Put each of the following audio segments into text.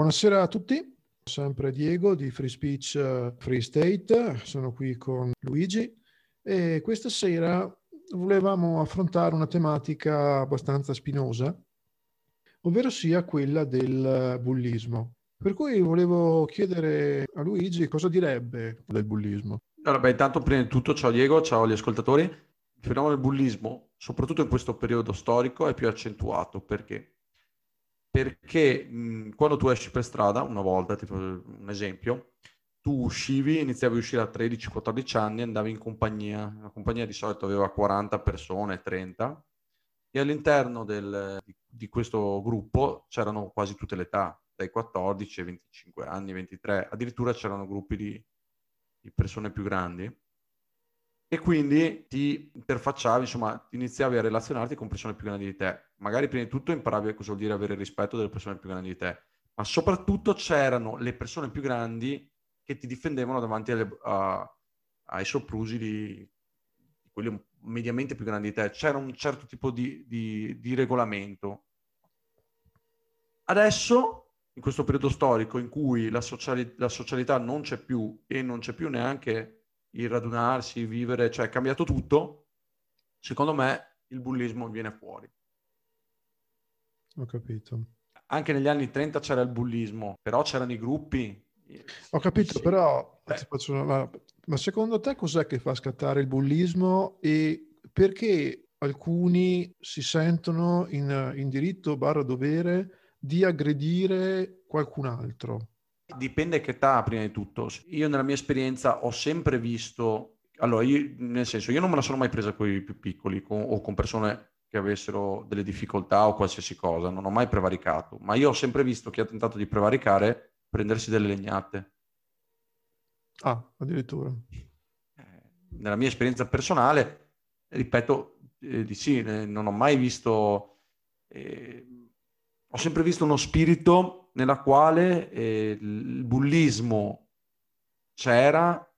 buonasera a tutti, sempre Diego di Free Speech eh, Free State, sono qui con Luigi e questa sera volevamo affrontare una tematica abbastanza spinosa, ovvero sia quella del bullismo. Per cui volevo chiedere a Luigi cosa direbbe del bullismo. Allora, beh, intanto prima di tutto ciao Diego, ciao agli ascoltatori. Il fenomeno del bullismo, soprattutto in questo periodo storico, è più accentuato perché perché mh, quando tu esci per strada, una volta, tipo un esempio, tu uscivi, iniziavi a uscire a 13-14 anni, andavi in compagnia, la compagnia di solito aveva 40 persone, 30, e all'interno del, di, di, questo gruppo c'erano quasi tutte le età, dai 14 ai 25 anni, 23, addirittura c'erano gruppi di, di persone più grandi. E quindi ti interfacciavi, insomma, iniziavi a relazionarti con persone più grandi di te. Magari prima di tutto imparavi cosa vuol dire avere rispetto delle persone più grandi di te, ma soprattutto c'erano le persone più grandi che ti difendevano davanti alle, a, ai soprusi di, di, quelli mediamente più grandi di te. C'era un certo tipo di, di, di regolamento. Adesso, in questo periodo storico in cui la, sociali- la socialità non c'è più e non c'è più neanche il radunarsi, vivere, cioè è cambiato tutto, secondo me il bullismo viene fuori. Ho capito. Anche negli anni 30 c'era il bullismo, però c'erano i gruppi. Ho capito, sì. però una... ma secondo te cos'è che fa scattare il bullismo e perché alcuni si sentono in, in diritto barra dovere di aggredire qualcun altro? Dipende che età, prima di tutto. Io nella mia esperienza ho sempre visto, allora, io, nel senso, io non me la sono mai presa con i più piccoli con, o con persone che avessero delle difficoltà o qualsiasi cosa, non ho mai prevaricato, ma io ho sempre visto chi ha tentato di prevaricare prendersi delle legnate. Ah, addirittura. Eh, nella mia esperienza personale, ripeto, eh, di sì, eh, non ho mai visto, eh, ho sempre visto uno spirito nella quale eh, il bullismo c'era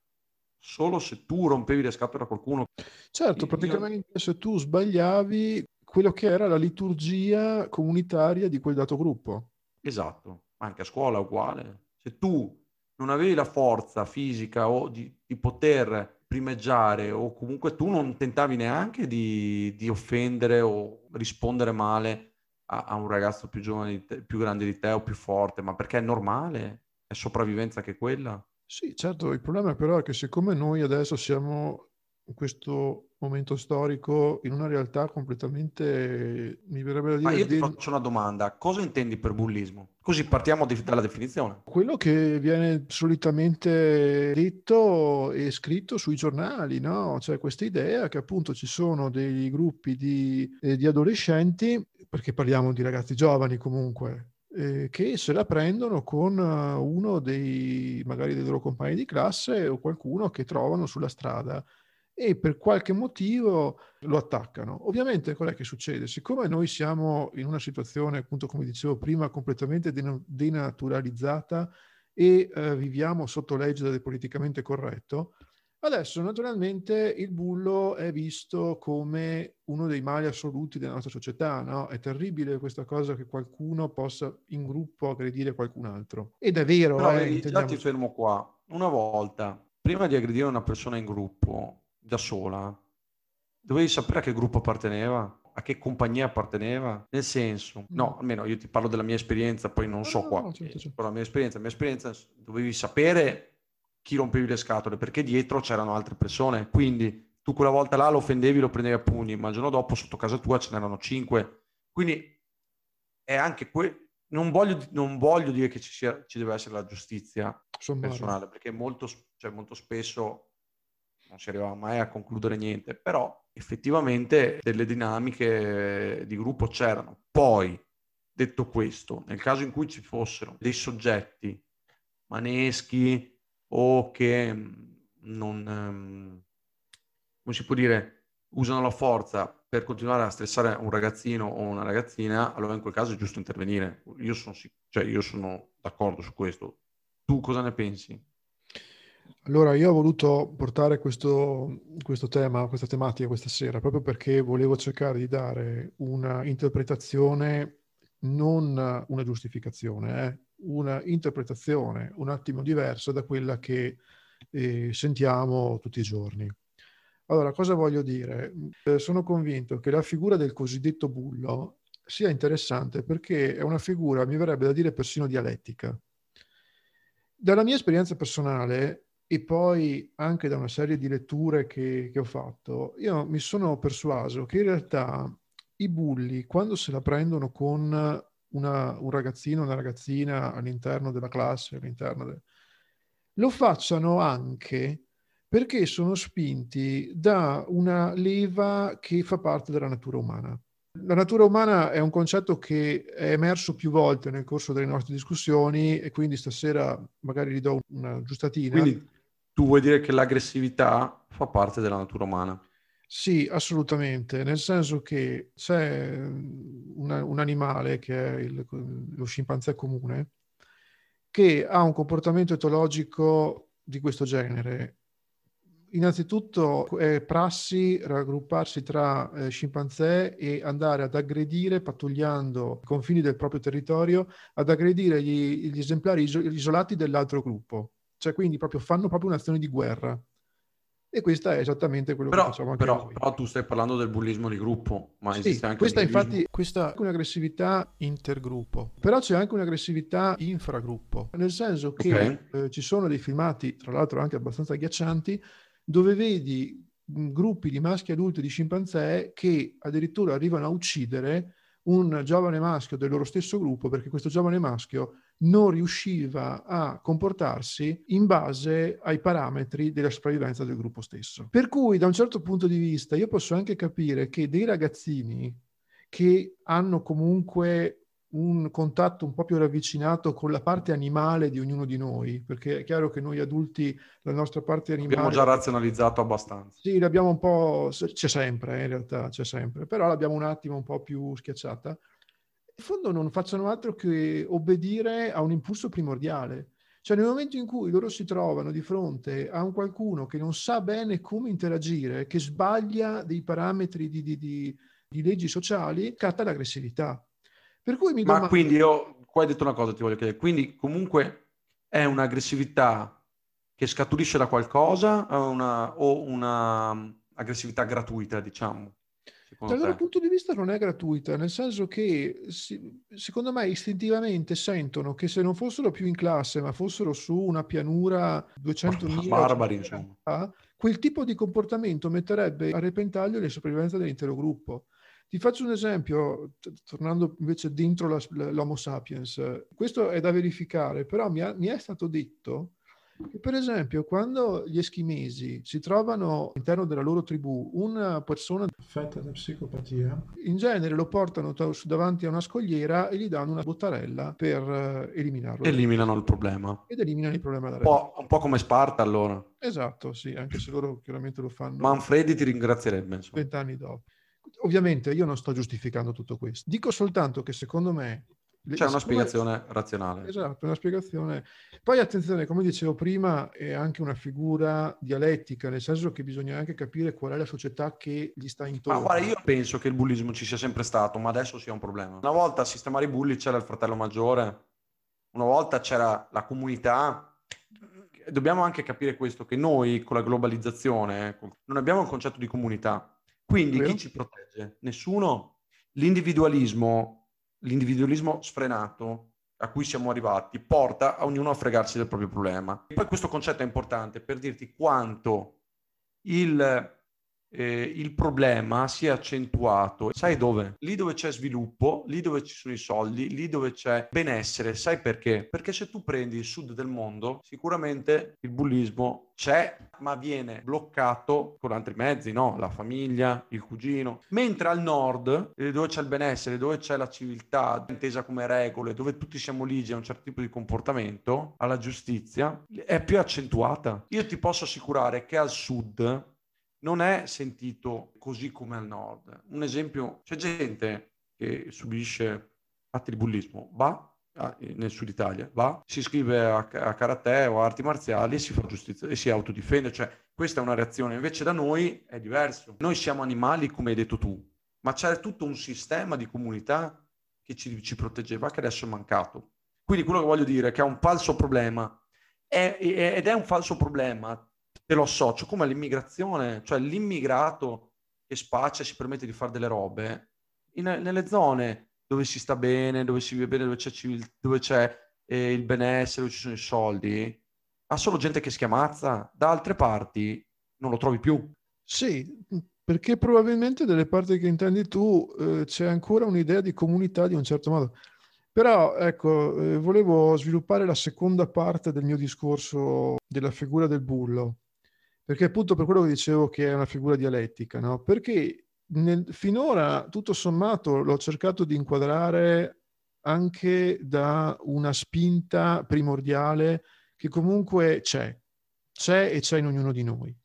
solo se tu rompevi le scatole a qualcuno. Certo, praticamente Io... se tu sbagliavi quello che era la liturgia comunitaria di quel dato gruppo. Esatto, anche a scuola è uguale. Se tu non avevi la forza fisica o di, di poter primeggiare o comunque tu non tentavi neanche di, di offendere o rispondere male a, a un ragazzo più giovane, te, più grande di te o più forte, ma perché è normale, è sopravvivenza che quella. Sì, certo, il problema però è che siccome noi adesso siamo in questo momento storico in una realtà completamente, mi verrebbe da dire... Ma io ti faccio una domanda, cosa intendi per bullismo? Così partiamo dalla definizione. Quello che viene solitamente detto e scritto sui giornali, no? Cioè questa idea che appunto ci sono dei gruppi di, eh, di adolescenti perché parliamo di ragazzi giovani comunque, eh, che se la prendono con uh, uno dei magari dei loro compagni di classe o qualcuno che trovano sulla strada e per qualche motivo lo attaccano. Ovviamente qual è che succede? Siccome noi siamo in una situazione, appunto come dicevo prima, completamente denaturalizzata e uh, viviamo sotto legge del politicamente corretto, Adesso naturalmente il bullo è visto come uno dei mali assoluti della nostra società, no? È terribile questa cosa che qualcuno possa in gruppo aggredire qualcun altro. Ed è vero, Però, eh, già ti fermo qua. Una volta, prima di aggredire una persona in gruppo, da sola, dovevi sapere a che gruppo apparteneva, a che compagnia apparteneva, nel senso, no, mm. almeno io ti parlo della mia esperienza, poi non so no, qua, no, certo, certo. però la mia esperienza, la mia esperienza dovevi sapere chi rompevi le scatole, perché dietro c'erano altre persone. Quindi tu quella volta là lo offendevi, lo prendevi a pugni, ma il giorno dopo sotto casa tua ce n'erano cinque. Quindi è anche quello. Non voglio, non voglio, dire che ci, sia, ci deve essere la giustizia Sommario. personale, perché molto, cioè molto spesso non si arriva mai a concludere niente, però effettivamente delle dinamiche di gruppo c'erano. Poi, detto questo, nel caso in cui ci fossero dei soggetti maneschi, o che mm, non, um, come si può dire, usano la forza per continuare a stressare un ragazzino o una ragazzina, allora in quel caso è giusto intervenire. Io sono, cioè, io sono d'accordo su questo. Tu cosa ne pensi? Allora, io ho voluto portare questo, questo, tema, questa tematica questa sera, proprio perché volevo cercare di dare una interpretazione, non una giustificazione, eh, una interpretazione un attimo diversa da quella che eh, sentiamo tutti i giorni. Allora, cosa voglio dire? Eh, sono convinto che la figura del cosiddetto bullo sia interessante perché è una figura, mi verrebbe da dire, persino dialettica. Dalla mia esperienza personale e poi anche da una serie di letture che, che ho fatto, io mi sono persuaso che in realtà i bulli, quando se la prendono con una, un ragazzino, una ragazzina all'interno della classe, all'interno de... lo facciano anche perché sono spinti da una leva che fa parte della natura umana. La natura umana è un concetto che è emerso più volte nel corso delle nostre discussioni e quindi stasera magari gli do una giustatina. Quindi tu vuoi dire che l'aggressività fa parte della natura umana? Sì, assolutamente, nel senso che c'è una, un animale che è il, lo scimpanzé comune che ha un comportamento etologico di questo genere. Innanzitutto è prassi raggrupparsi tra eh, scimpanzé e andare ad aggredire, pattugliando i confini del proprio territorio, ad aggredire gli, gli esemplari isolati dell'altro gruppo. Cioè quindi proprio fanno proprio un'azione di guerra. E questo è esattamente quello però, che facciamo anche però, noi. Però tu stai parlando del bullismo di gruppo, ma sì, esiste anche questa infatti questa è un'aggressività intergruppo, però c'è anche un'aggressività infragruppo, nel senso che okay. eh, ci sono dei filmati, tra l'altro anche abbastanza agghiaccianti, dove vedi gruppi di maschi adulti di scimpanzé che addirittura arrivano a uccidere un giovane maschio del loro stesso gruppo perché questo giovane maschio non riusciva a comportarsi in base ai parametri della sopravvivenza del gruppo stesso. Per cui da un certo punto di vista io posso anche capire che dei ragazzini che hanno comunque un contatto un po' più ravvicinato con la parte animale di ognuno di noi, perché è chiaro che noi adulti la nostra parte animale... Abbiamo già razionalizzato abbastanza. Sì, l'abbiamo un po'... c'è sempre, eh, in realtà c'è sempre, però l'abbiamo un attimo un po' più schiacciata. In fondo non facciano altro che obbedire a un impulso primordiale. Cioè nel momento in cui loro si trovano di fronte a un qualcuno che non sa bene come interagire, che sbaglia dei parametri di, di, di, di leggi sociali, scatta l'aggressività per cui mi Ma domando... quindi io, qua hai detto una cosa, ti voglio chiedere, quindi comunque è un'aggressività che scaturisce da qualcosa una, o un'aggressività gratuita, diciamo? Dal loro punto di vista non è gratuita, nel senso che si, secondo me istintivamente sentono che se non fossero più in classe, ma fossero su una pianura 200.000 barbari, insomma. quel tipo di comportamento metterebbe a repentaglio la sopravvivenza dell'intero gruppo. Ti faccio un esempio, tornando invece dentro la, l'Homo sapiens. Questo è da verificare, però mi, ha, mi è stato detto che, per esempio, quando gli eschimesi si trovano all'interno della loro tribù una persona affetta da psicopatia, in genere lo portano davanti a una scogliera e gli danno una bottarella per eh, eliminarlo. Eliminano il problema. Ed eliminano il problema da un po', un po' come Sparta allora. Esatto, sì, anche se loro chiaramente lo fanno. Manfredi ti ringrazierebbe. Vent'anni dopo. Ovviamente io non sto giustificando tutto questo, dico soltanto che secondo me... C'è una spiegazione razionale. Esatto, una spiegazione. Poi attenzione, come dicevo prima, è anche una figura dialettica, nel senso che bisogna anche capire qual è la società che gli sta intorno. Ma guarda, io penso che il bullismo ci sia sempre stato, ma adesso sia un problema. Una volta a sistemare i bulli c'era il fratello maggiore, una volta c'era la comunità dobbiamo anche capire questo, che noi con la globalizzazione non abbiamo un concetto di comunità. Quindi chi ci protegge? Nessuno. L'individualismo, l'individualismo sfrenato a cui siamo arrivati porta a ognuno a fregarsi del proprio problema. E poi questo concetto è importante per dirti quanto il eh, il problema si è accentuato. Sai dove? Lì dove c'è sviluppo, lì dove ci sono i soldi, lì dove c'è benessere. Sai perché? Perché se tu prendi il sud del mondo, sicuramente il bullismo c'è, ma viene bloccato con altri mezzi, no? La famiglia, il cugino. Mentre al nord, eh, dove c'è il benessere, dove c'è la civiltà intesa come regole, dove tutti siamo ligi a un certo tipo di comportamento, alla giustizia, è più accentuata. Io ti posso assicurare che al sud non è sentito così come al nord. Un esempio, c'è gente che subisce atti di bullismo, va nel sud Italia, va, si iscrive a, a karate o a arti marziali e si fa giustizia e si autodifende, cioè questa è una reazione, invece da noi è diverso. Noi siamo animali come hai detto tu, ma c'è tutto un sistema di comunità che ci, ci proteggeva che adesso è mancato. Quindi quello che voglio dire è che è un falso problema è, è, ed è un falso problema, te lo associo come all'immigrazione, cioè l'immigrato che spaccia e si permette di fare delle robe in, nelle zone dove si sta bene, dove si vive bene, dove c'è, dove c'è eh, il benessere, dove ci sono i soldi, ha solo gente che schiamazza, da altre parti non lo trovi più. Sì, perché probabilmente delle parti che intendi tu eh, c'è ancora un'idea di comunità di un certo modo. Però ecco, eh, volevo sviluppare la seconda parte del mio discorso della figura del bullo, perché appunto per quello che dicevo che è una figura dialettica, no? Perché nel, finora, tutto sommato, l'ho cercato di inquadrare anche da una spinta primordiale che comunque c'è, c'è e c'è in ognuno di noi.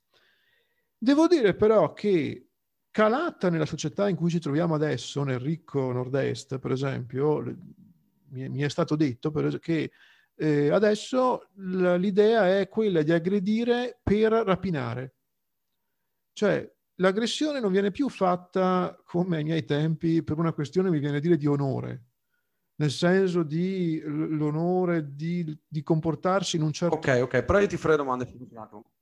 Devo dire però che calata nella società in cui ci troviamo adesso, nel ricco nord-est, per esempio, mi, mi è stato detto che eh, adesso l'idea è quella di aggredire per rapinare. Cioè, l'aggressione non viene più fatta come ai miei tempi per una questione, mi viene a dire, di onore, nel senso di l'onore di, di comportarsi in un certo... Ok, ok, però io ti farei domande.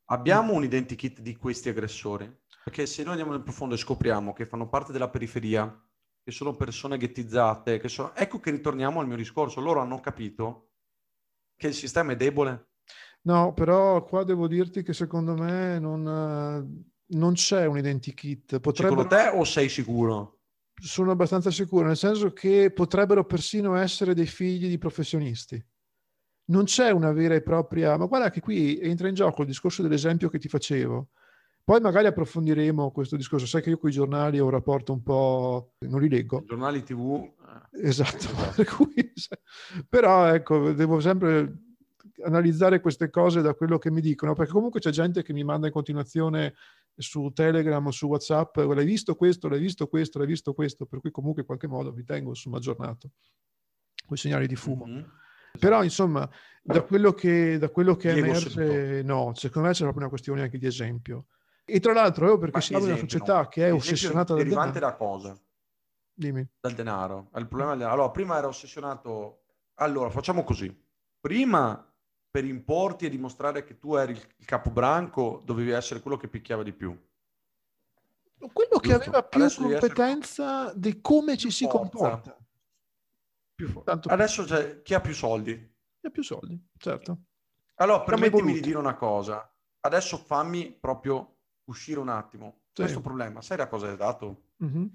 Abbiamo un identikit di questi aggressori? Perché se noi andiamo nel profondo e scopriamo che fanno parte della periferia, che sono persone ghettizzate, che sono... ecco che ritorniamo al mio discorso, loro hanno capito che il sistema è debole. No, però qua devo dirti che secondo me non, non c'è un identikit. Potrebbero... Secondo te o sei sicuro? Sono abbastanza sicuro, nel senso che potrebbero persino essere dei figli di professionisti. Non c'è una vera e propria... Ma guarda che qui entra in gioco il discorso dell'esempio che ti facevo. Poi magari approfondiremo questo discorso. Sai che io con i giornali ho un rapporto un po'... non li leggo. Giornali tv. Eh. Esatto. Cui... Però ecco, devo sempre analizzare queste cose da quello che mi dicono, perché comunque c'è gente che mi manda in continuazione su Telegram o su WhatsApp, l'hai visto questo, l'hai visto questo, l'hai visto questo, per cui comunque in qualche modo vi tengo insomma aggiornato con i segnali di fumo. Mm-hmm. Però insomma, da quello che, da quello che emerge, no, secondo me c'è proprio una questione anche di esempio. E tra l'altro, io perché Ma siamo in una società che è ossessionata dal denaro. da cosa? Dimmi. Dal denaro. Il problema del denaro. Allora, prima era ossessionato... Allora, facciamo così. Prima, per importi e dimostrare che tu eri il capobranco, dovevi essere quello che picchiava di più. Quello che aveva più Adesso competenza essere... di come ci si comporta. Più Tanto Adesso c'è chi ha più soldi. Chi ha più soldi, certo. Allora, permettimi di dire una cosa. Adesso fammi proprio uscire un attimo sì. questo problema. Sai da cosa è dato? Mm-hmm.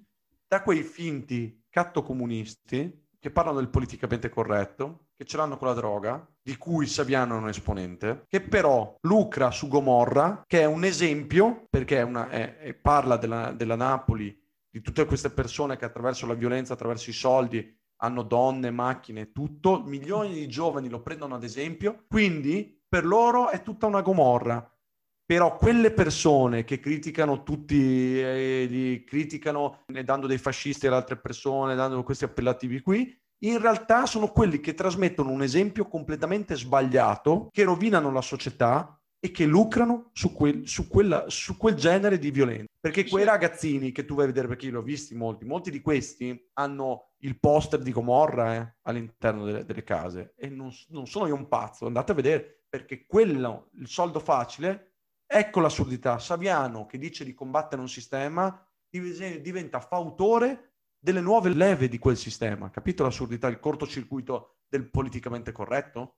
Da quei finti cattocomunisti che parlano del politicamente corretto, che ce l'hanno con la droga, di cui Saviano è un esponente, che però lucra su Gomorra, che è un esempio, perché è una, è, è, parla della, della Napoli, di tutte queste persone che attraverso la violenza, attraverso i soldi, hanno donne, macchine, tutto, milioni di giovani lo prendono ad esempio, quindi per loro è tutta una Gomorra però quelle persone che criticano tutti, eh, li criticano dando dei fascisti ad altre persone, dando questi appellativi qui, in realtà sono quelli che trasmettono un esempio completamente sbagliato, che rovinano la società e che lucrano su quel, su quella, su quel genere di violenza. Perché quei ragazzini che tu vai a vedere, perché io li ho visti molti, molti di questi hanno il poster di Gomorra eh, all'interno delle, delle, case e non, non sono io un pazzo, andate a vedere, perché quello, il soldo facile Ecco l'assurdità. Saviano, che dice di combattere un sistema, diventa fautore delle nuove leve di quel sistema. Capito l'assurdità, il cortocircuito del politicamente corretto?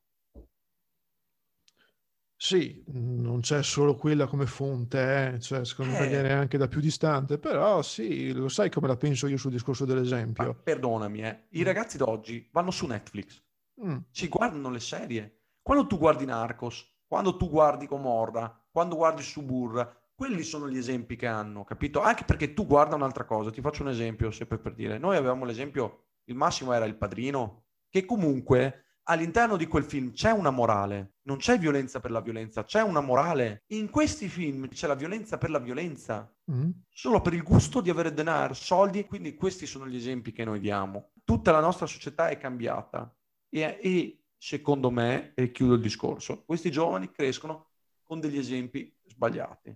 Sì, non c'è solo quella come fonte, eh? cioè, secondo me eh. viene anche da più distante, però sì, lo sai come la penso io sul discorso dell'esempio. Ma perdonami, eh. i mm. ragazzi d'oggi vanno su Netflix, mm. ci guardano le serie. Quando tu guardi Narcos, quando tu guardi Gomorra, quando guardi Suburra, quelli sono gli esempi che hanno, capito? Anche perché tu guarda un'altra cosa, ti faccio un esempio, sempre per dire. Noi avevamo l'esempio, il massimo era il padrino, che comunque all'interno di quel film c'è una morale, non c'è violenza per la violenza, c'è una morale. In questi film c'è la violenza per la violenza, mm. solo per il gusto di avere denaro, soldi, quindi questi sono gli esempi che noi diamo. Tutta la nostra società è cambiata e, e secondo me, e chiudo il discorso, questi giovani crescono con degli esempi sbagliati.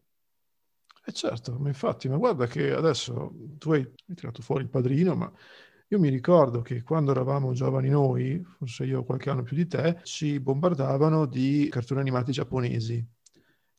Eh certo, ma infatti, ma guarda che adesso tu hai tirato fuori il padrino, ma Io mi ricordo che quando eravamo giovani noi, forse io qualche anno più di te, ci bombardavano di cartoni animati giapponesi.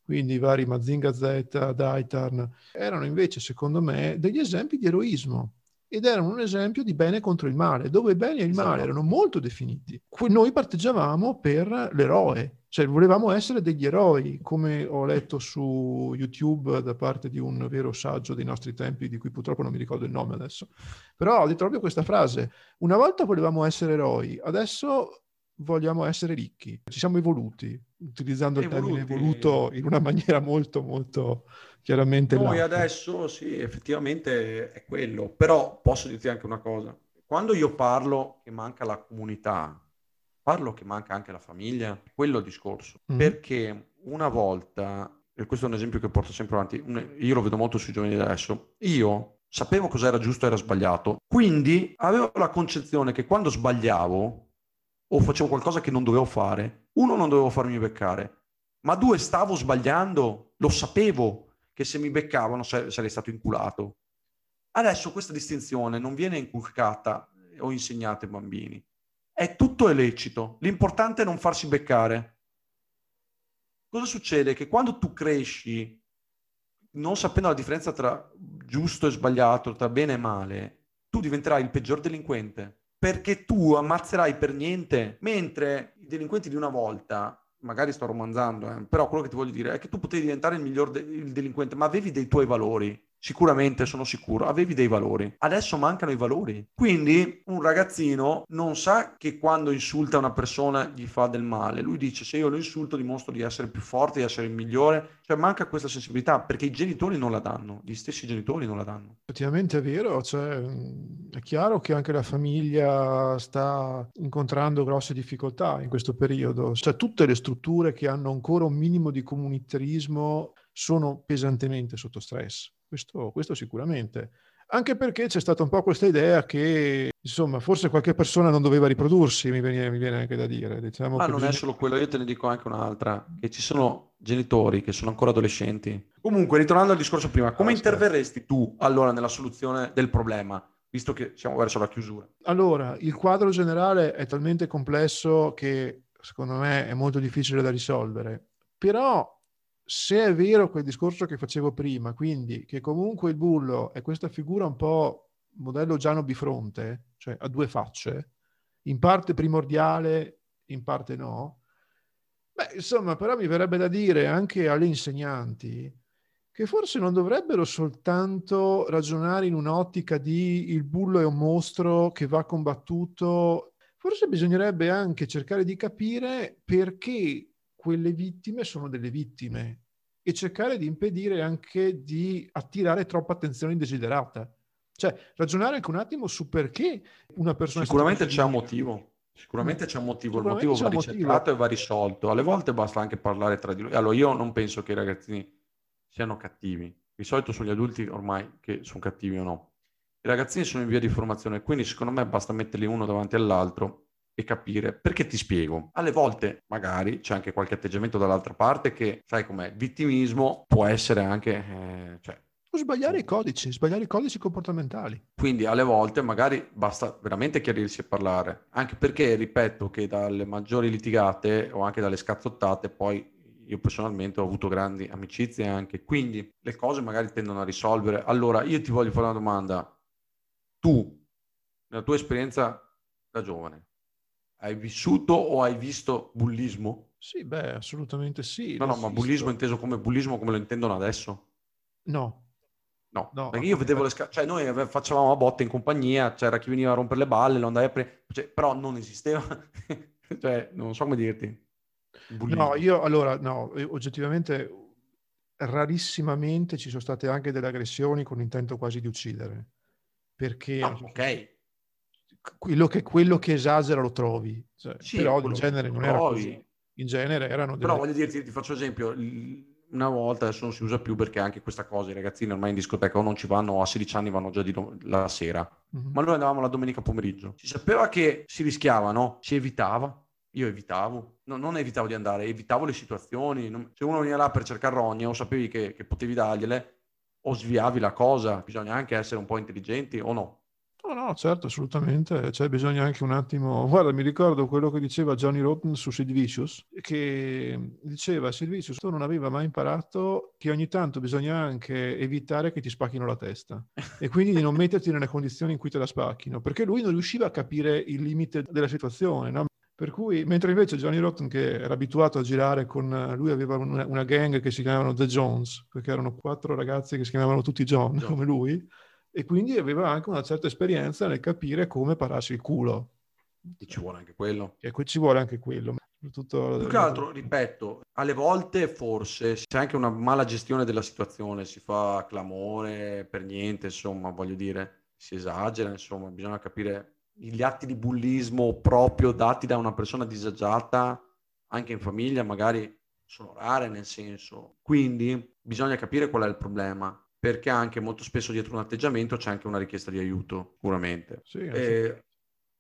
Quindi i vari Mazinga Z, Daitarn, erano invece, secondo me, degli esempi di eroismo ed erano un esempio di bene contro il male, dove il bene e il male esatto. erano molto definiti. Noi parteggiavamo per l'eroe, cioè volevamo essere degli eroi, come ho letto su YouTube da parte di un vero saggio dei nostri tempi, di cui purtroppo non mi ricordo il nome adesso. Però ho detto proprio questa frase, una volta volevamo essere eroi, adesso vogliamo essere ricchi. Ci siamo evoluti, utilizzando evoluti. il termine evoluto in una maniera molto, molto chiaramente... Noi latte. adesso sì, effettivamente è quello, però posso dirti anche una cosa. Quando io parlo che manca la comunità, parlo che manca anche la famiglia, quello il discorso. Mm. Perché una volta, e questo è un esempio che porto sempre avanti, io lo vedo molto sui giovani adesso, io sapevo cosa era giusto e era sbagliato, quindi avevo la concezione che quando sbagliavo o facevo qualcosa che non dovevo fare, uno non dovevo farmi beccare, ma due stavo sbagliando, lo sapevo che se mi beccavano sarei stato inculato. Adesso questa distinzione non viene inculcata o insegnata ai bambini. È tutto lecito. L'importante è non farsi beccare. Cosa succede? Che quando tu cresci, non sapendo la differenza tra giusto e sbagliato, tra bene e male, tu diventerai il peggior delinquente. Perché tu ammazzerai per niente, mentre i delinquenti di una volta magari sto romanzando, eh, però quello che ti voglio dire è che tu potevi diventare il miglior de- il delinquente, ma avevi dei tuoi valori. Sicuramente sono sicuro, avevi dei valori. Adesso mancano i valori. Quindi un ragazzino non sa che quando insulta una persona gli fa del male. Lui dice se io lo insulto dimostro di essere più forte, di essere il migliore. Cioè manca questa sensibilità perché i genitori non la danno, gli stessi genitori non la danno. Effettivamente è vero, cioè, è chiaro che anche la famiglia sta incontrando grosse difficoltà in questo periodo. Cioè tutte le strutture che hanno ancora un minimo di comunitarismo sono pesantemente sotto stress. Questo, questo sicuramente. Anche perché c'è stata un po' questa idea che, insomma, forse qualche persona non doveva riprodursi, mi viene, mi viene anche da dire. Diciamo Ma non bisogna... è solo quello, io te ne dico anche un'altra, che ci sono genitori che sono ancora adolescenti. Comunque, ritornando al discorso prima, come ah, interverresti tu allora nella soluzione del problema? Visto che siamo verso la chiusura. Allora, il quadro generale è talmente complesso che secondo me è molto difficile da risolvere. Però se è vero quel discorso che facevo prima, quindi che comunque il bullo è questa figura un po' modello Giano bifronte, cioè a due facce, in parte primordiale, in parte no, beh, insomma, però mi verrebbe da dire anche alle insegnanti che forse non dovrebbero soltanto ragionare in un'ottica di il bullo è un mostro che va combattuto, forse bisognerebbe anche cercare di capire perché quelle vittime sono delle vittime e cercare di impedire anche di attirare troppa attenzione indesiderata. Cioè, ragionare anche un attimo su perché una persona... Sicuramente c'è un motivo. Sicuramente c'è un motivo, il motivo va ricercato e va risolto. Alle volte basta anche parlare tra di loro. Allora, io non penso che i ragazzini siano cattivi. Di solito sono gli adulti ormai che sono cattivi o no. I ragazzini sono in via di formazione, quindi secondo me basta metterli uno davanti all'altro e capire perché ti spiego. Alle volte magari c'è anche qualche atteggiamento dall'altra parte che, sai com'è, vittimismo può essere anche... Eh, cioè, sbagliare i codici, sbagliare i codici comportamentali. Quindi alle volte magari basta veramente chiarirsi e parlare, anche perché ripeto che dalle maggiori litigate o anche dalle scazzottate poi io personalmente ho avuto grandi amicizie anche, quindi le cose magari tendono a risolvere. Allora io ti voglio fare una domanda, tu, nella tua esperienza da giovane, hai vissuto o hai visto bullismo? Sì, beh, assolutamente sì. No, no, ma bullismo inteso come bullismo come lo intendono adesso? No. No, no perché io vedevo le scatole, cioè noi facevamo a botte in compagnia, c'era chi veniva a rompere le balle, lo andavi a prendere, cioè, però non esisteva, cioè non so come dirti. Bullismo. No, io allora, no, oggettivamente rarissimamente ci sono state anche delle aggressioni con intento quasi di uccidere. Perché... Ah, ok quello che, quello che esagera lo trovi, cioè, sì, però in genere non era così. In genere erano... Delle... Però voglio dirti, ti faccio esempio, una volta, adesso non si usa più perché anche questa cosa, i ragazzini ormai in discoteca o non ci vanno a 16 anni, vanno già di do- la sera. Mm-hmm. Ma noi andavamo la domenica pomeriggio. Si sapeva che si rischiava, no? Si evitava. Io evitavo, no, non evitavo di andare, evitavo le situazioni. Non... Se uno veniva là per cercare rogne o sapevi che, che potevi dargliele, o sviavi la cosa, bisogna anche essere un po' intelligenti o no? No, no, certo, assolutamente. Cioè, bisogna anche un attimo. Guarda, mi ricordo quello che diceva Johnny Rotten su Sid Vicious, che diceva Sid Vicious, tu non aveva mai imparato che ogni tanto bisogna anche evitare che ti spacchino la testa e quindi di non metterti nelle condizioni in cui te la spacchino, perché lui non riusciva a capire il limite della situazione, no? Per cui, mentre invece Johnny Rotten, che era abituato a girare con lui, aveva una, una, gang che si chiamavano The Jones, perché erano quattro ragazzi che si chiamavano tutti John, John. come lui, e quindi aveva anche una certa esperienza nel capire come pararsi il culo. E ci vuole anche quello. E qui ci vuole anche quello. Tutto... Più che altro, ripeto, alle volte forse c'è anche una mala gestione della situazione, si fa clamore per niente, insomma, voglio dire, si esagera, insomma, bisogna capire gli atti di bullismo proprio dati da una persona disagiata, anche in famiglia, magari sono rare nel senso. Quindi bisogna capire qual è il problema, perché anche molto spesso dietro un atteggiamento c'è anche una richiesta di aiuto, sicuramente. Sì, eh,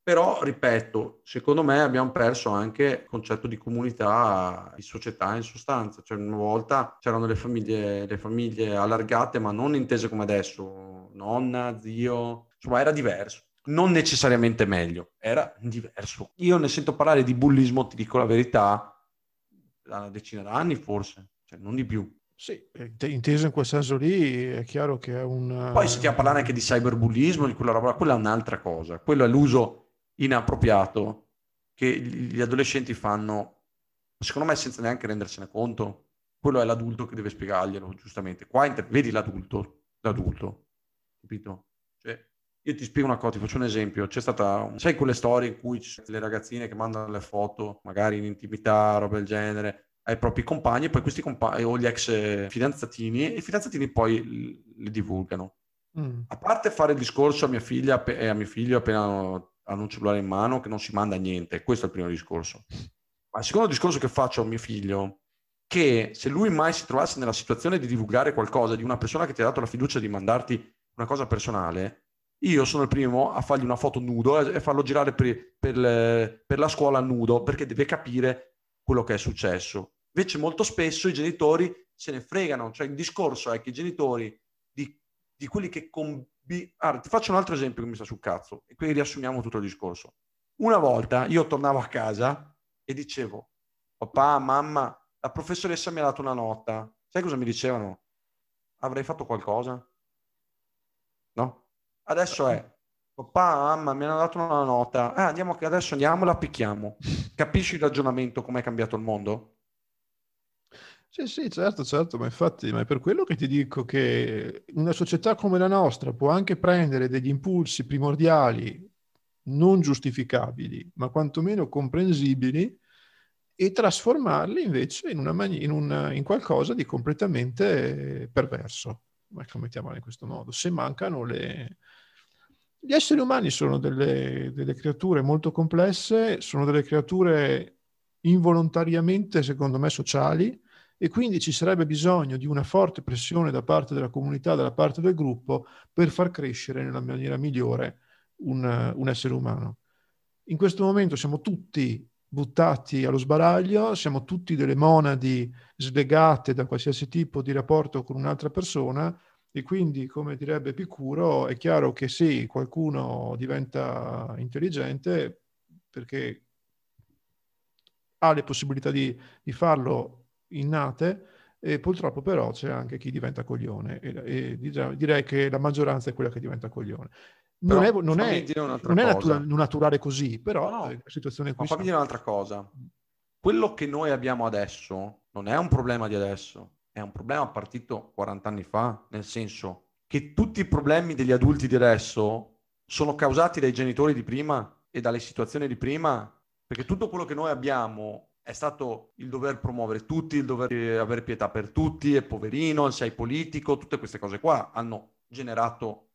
però, ripeto, secondo me abbiamo perso anche il concetto di comunità, di società in sostanza. Cioè, una volta c'erano le famiglie, le famiglie allargate, ma non intese come adesso, nonna, zio, insomma era diverso non necessariamente meglio, era diverso. Io ne sento parlare di bullismo, ti dico la verità, da una decina d'anni forse, cioè non di più. Sì, inteso in quel senso lì è chiaro che è un... Poi sentiamo parlare anche di cyberbullismo, di quella roba, quella è un'altra cosa. Quello è l'uso inappropriato che gli adolescenti fanno, secondo me senza neanche rendersene conto. Quello è l'adulto che deve spiegarglielo, giustamente. Qua inter- vedi l'adulto, l'adulto, capito? Cioè, io ti spiego una cosa, ti faccio un esempio. C'è stata, sai quelle storie in cui ci sono le ragazzine che mandano le foto, magari in intimità, roba del genere, ai propri compagni, e poi questi compagni o gli ex fidanzatini, e i fidanzatini poi li divulgano. Mm. A parte fare il discorso a mia figlia e a mio figlio appena hanno, hanno un cellulare in mano che non si manda niente, questo è il primo discorso. Ma il secondo discorso che faccio a mio figlio che se lui mai si trovasse nella situazione di divulgare qualcosa di una persona che ti ha dato la fiducia di mandarti una cosa personale, io sono il primo a fargli una foto nudo e farlo girare per, per, per, la scuola nudo perché deve capire quello che è successo. Invece molto spesso i genitori se ne fregano, cioè il discorso è che i genitori di, di quelli che... Combi... Ah, ti faccio un altro esempio che mi sta sul cazzo e qui riassumiamo tutto il discorso. Una volta io tornavo a casa e dicevo, papà, mamma, la professoressa mi ha dato una nota. Sai cosa mi dicevano? Avrei fatto qualcosa? No? Adesso è, papà, mamma, mi hanno dato una nota, eh, andiamo, adesso andiamo e la picchiamo. Capisci il ragionamento, come è cambiato il mondo? Sì, sì, certo, certo, ma infatti ma è per quello che ti dico che una società come la nostra può anche prendere degli impulsi primordiali non giustificabili, ma quantomeno comprensibili, e trasformarli invece in, mani- in, una, in qualcosa di completamente perverso. Ecco, mettiamola in questo modo. Se mancano le, gli esseri umani sono delle, delle, creature molto complesse, sono delle creature involontariamente, secondo me, sociali e quindi ci sarebbe bisogno di una forte pressione da parte della comunità, da parte del gruppo, per far crescere nella maniera migliore un, un essere umano. In questo momento siamo tutti buttati allo sbaraglio, siamo tutti delle monadi slegate da qualsiasi tipo di rapporto con un'altra persona e quindi, come direbbe Epicuro, è chiaro che sì, qualcuno diventa intelligente perché ha le possibilità di, di farlo innate, e purtroppo però c'è anche chi diventa coglione e, e direi che la maggioranza è quella che diventa coglione. Non, però, è, non, è, non è natura, naturale così, però no, no. la situazione qui... Ma fammi dire un'altra cosa. Quello che noi abbiamo adesso non è un problema di adesso, è un problema partito 40 anni fa, nel senso che tutti i problemi degli adulti di adesso sono causati dai genitori di prima e dalle situazioni di prima, perché tutto quello che noi abbiamo è stato il dover promuovere tutti, il dover avere pietà per tutti, è poverino, sei politico, tutte queste cose qua hanno generato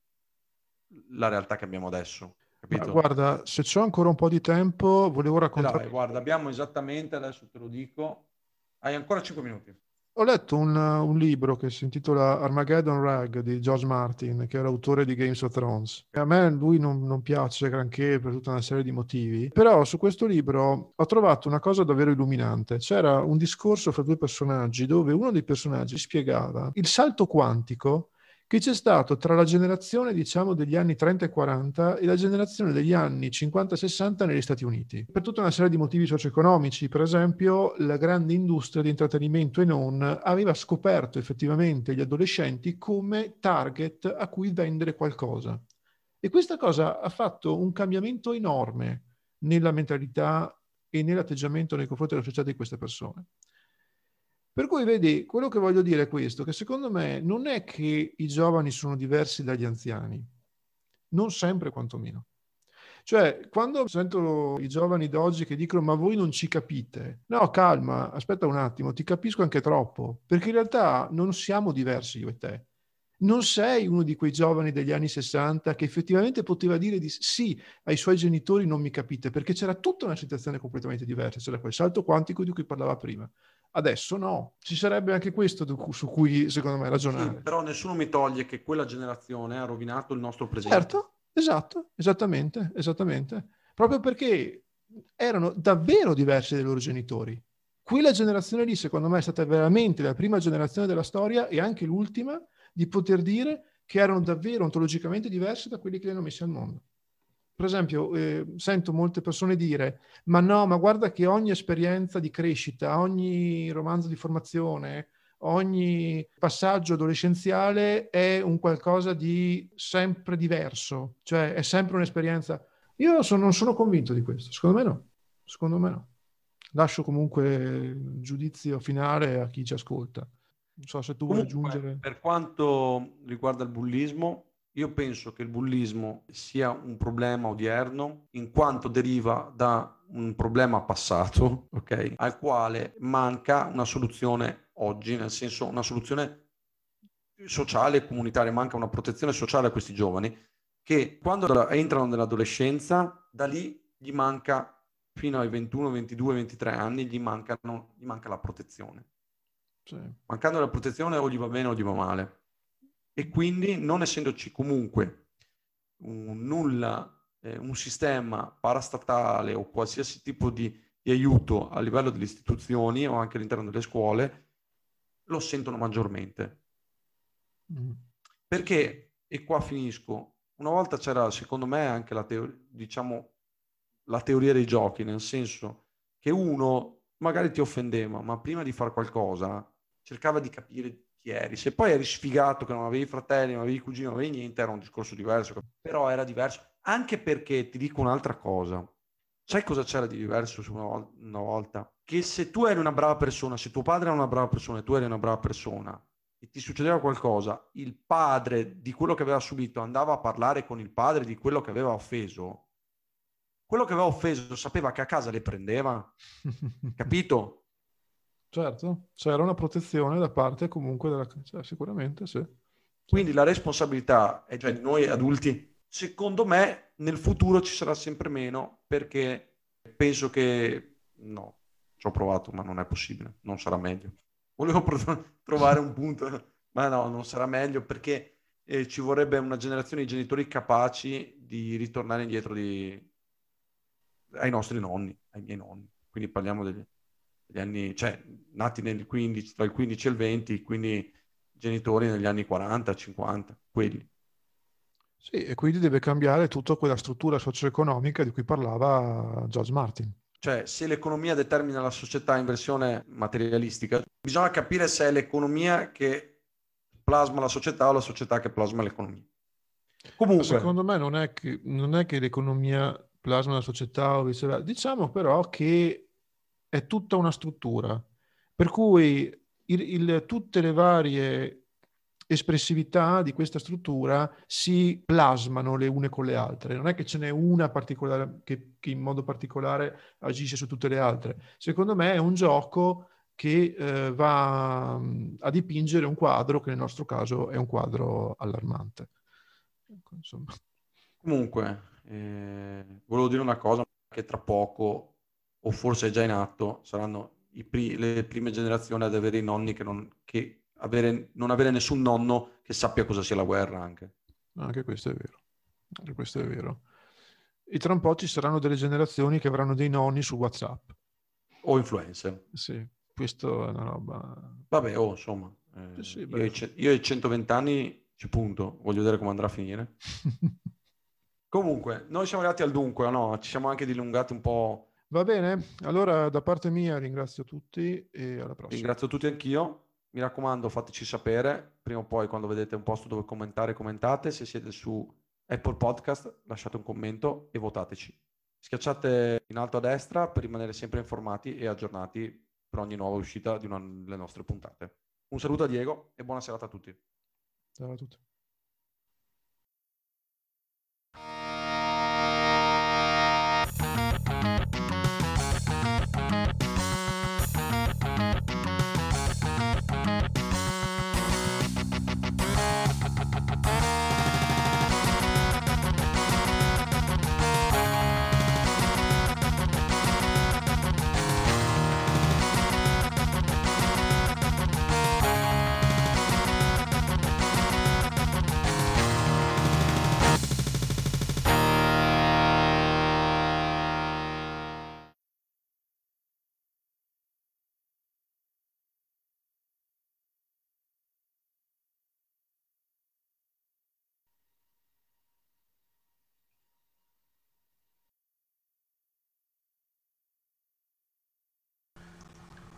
la realtà che abbiamo adesso. Capito? guarda, se c'ho ancora un po' di tempo, volevo raccontare. guarda, abbiamo esattamente, adesso te lo dico, hai ancora 5 minuti. Ho letto un, un, libro che si intitola Armageddon Rag di George Martin, che è l'autore di Games of Thrones. A me lui non, non, piace granché per tutta una serie di motivi, però su questo libro ho trovato una cosa davvero illuminante. C'era un discorso fra due personaggi dove uno dei personaggi spiegava il salto quantico che c'è stato tra la generazione, diciamo, degli anni 30 e 40 e la generazione degli anni 50 e 60 negli Stati Uniti. Per tutta una serie di motivi socio-economici, per esempio, la grande industria di intrattenimento e non aveva scoperto effettivamente gli adolescenti come target a cui vendere qualcosa. E questa cosa ha fatto un cambiamento enorme nella mentalità e nell'atteggiamento nei confronti della società di queste persone. Per cui vedi, quello che voglio dire è questo, che secondo me non è che i giovani sono diversi dagli anziani, non sempre quantomeno. Cioè, quando sento i giovani d'oggi che dicono ma voi non ci capite, no, calma, aspetta un attimo, ti capisco anche troppo, perché in realtà non siamo diversi io e te. Non sei uno di quei giovani degli anni 60 che effettivamente poteva dire di sì ai suoi genitori non mi capite, perché c'era tutta una situazione completamente diversa, c'era quel salto quantico di cui parlava prima. Adesso no, ci sarebbe anche questo su cui secondo me ragionare. Sì, però nessuno mi toglie che quella generazione ha rovinato il nostro presente. Certo, esatto, esattamente, esattamente. Proprio perché erano davvero diversi dai loro genitori. Quella generazione lì, secondo me, è stata veramente la prima generazione della storia e anche l'ultima di poter dire che erano davvero ontologicamente diversi da quelli che li hanno messi al mondo per esempio, eh, sento molte persone dire: Ma no, ma guarda che ogni esperienza di crescita, ogni romanzo di formazione, ogni passaggio adolescenziale è un qualcosa di sempre diverso, cioè è sempre un'esperienza. Io sono, non sono convinto di questo, secondo me no. Secondo me no. Lascio comunque il giudizio finale a chi ci ascolta. Non so se tu Comunque, vuoi aggiungere. Per quanto riguarda il bullismo, io penso che il bullismo sia un problema odierno in quanto deriva da un problema passato, ok, al quale manca una soluzione oggi, nel senso una soluzione sociale e comunitaria, manca una protezione sociale a questi giovani che quando entrano nell'adolescenza, da lì gli manca fino ai 21, 22, 23 anni, gli, mancano, gli manca la protezione. Sì. Mancando la protezione o gli va bene o gli va male e quindi non essendoci comunque un, nulla, eh, un sistema parastatale o qualsiasi tipo di, di, aiuto a livello delle istituzioni o anche all'interno delle scuole, lo sentono maggiormente. Mm. Perché, e qua finisco, una volta c'era secondo me anche la, teo- diciamo, la teoria dei giochi, nel senso che uno magari ti offendeva, ma prima di fare qualcosa cercava di capire chi eri. Se poi eri sfigato che non avevi fratelli, non avevi cugini, non avevi niente, era un discorso diverso. Però era diverso. Anche perché ti dico un'altra cosa. Sai cosa c'era di diverso su una, una volta? Che se tu eri una brava persona, se tuo padre era una brava persona e tu eri una brava persona e ti succedeva qualcosa, il padre di quello che aveva subito andava a parlare con il padre di quello che aveva offeso. Quello che aveva offeso sapeva che a casa le prendeva, capito? Certo, c'era una protezione da parte comunque della... Cioè, sicuramente sì. Quindi la responsabilità è cioè, noi adulti. Secondo me nel futuro ci sarà sempre meno perché penso che no, ci ho provato ma non è possibile, non sarà meglio. Volevo trovare un punto, ma no, non sarà meglio perché eh, ci vorrebbe una generazione di genitori capaci di ritornare indietro di... ai nostri nonni, ai miei nonni. Quindi parliamo degli, gli anni, cioè nati nel 15, tra il 15 e il 20, quindi genitori negli anni 40, 50, quelli. Sì, e quindi deve cambiare tutta quella struttura socio-economica di cui parlava George Martin. Cioè, se l'economia determina la società in versione materialistica, bisogna capire se è l'economia che plasma la società o la società che plasma l'economia. Comunque, secondo me non è che, non è che l'economia plasma la società o viceversa. Diciamo però che è tutta una struttura, per cui il, il, tutte le varie espressività di questa struttura si plasmano le une con le altre. Non è che ce n'è una particolare che, che in modo particolare agisce su tutte le altre. Secondo me è un gioco che eh, va a dipingere un quadro che nel nostro caso è un quadro allarmante. Ecco, Comunque, eh, volevo dire una cosa che tra poco o forse è già in atto, saranno pri- le prime generazioni ad avere i nonni che, non, che avere, non avere nessun nonno che sappia cosa sia la guerra anche. Anche questo è vero. Anche questo è vero. E tra un po' ci saranno delle generazioni che avranno dei nonni su WhatsApp. O influencer. Sì, questo è una roba... Vabbè, oh, insomma. Eh, sì, io, io ai 120 anni ci punto, voglio vedere come andrà a finire. Comunque, noi siamo arrivati al dunque, no? Ci siamo anche dilungati un po'. Va bene, allora da parte mia ringrazio tutti e alla prossima. Ringrazio tutti anch'io. Mi raccomando, fateci sapere, prima o poi quando vedete un posto dove commentare, commentate. Se siete su Apple Podcast, lasciate un commento e votateci. Schiacciate in alto a destra per rimanere sempre informati e aggiornati per ogni nuova uscita di una delle nostre puntate. Un saluto a Diego e buona serata a tutti. Ciao a tutti.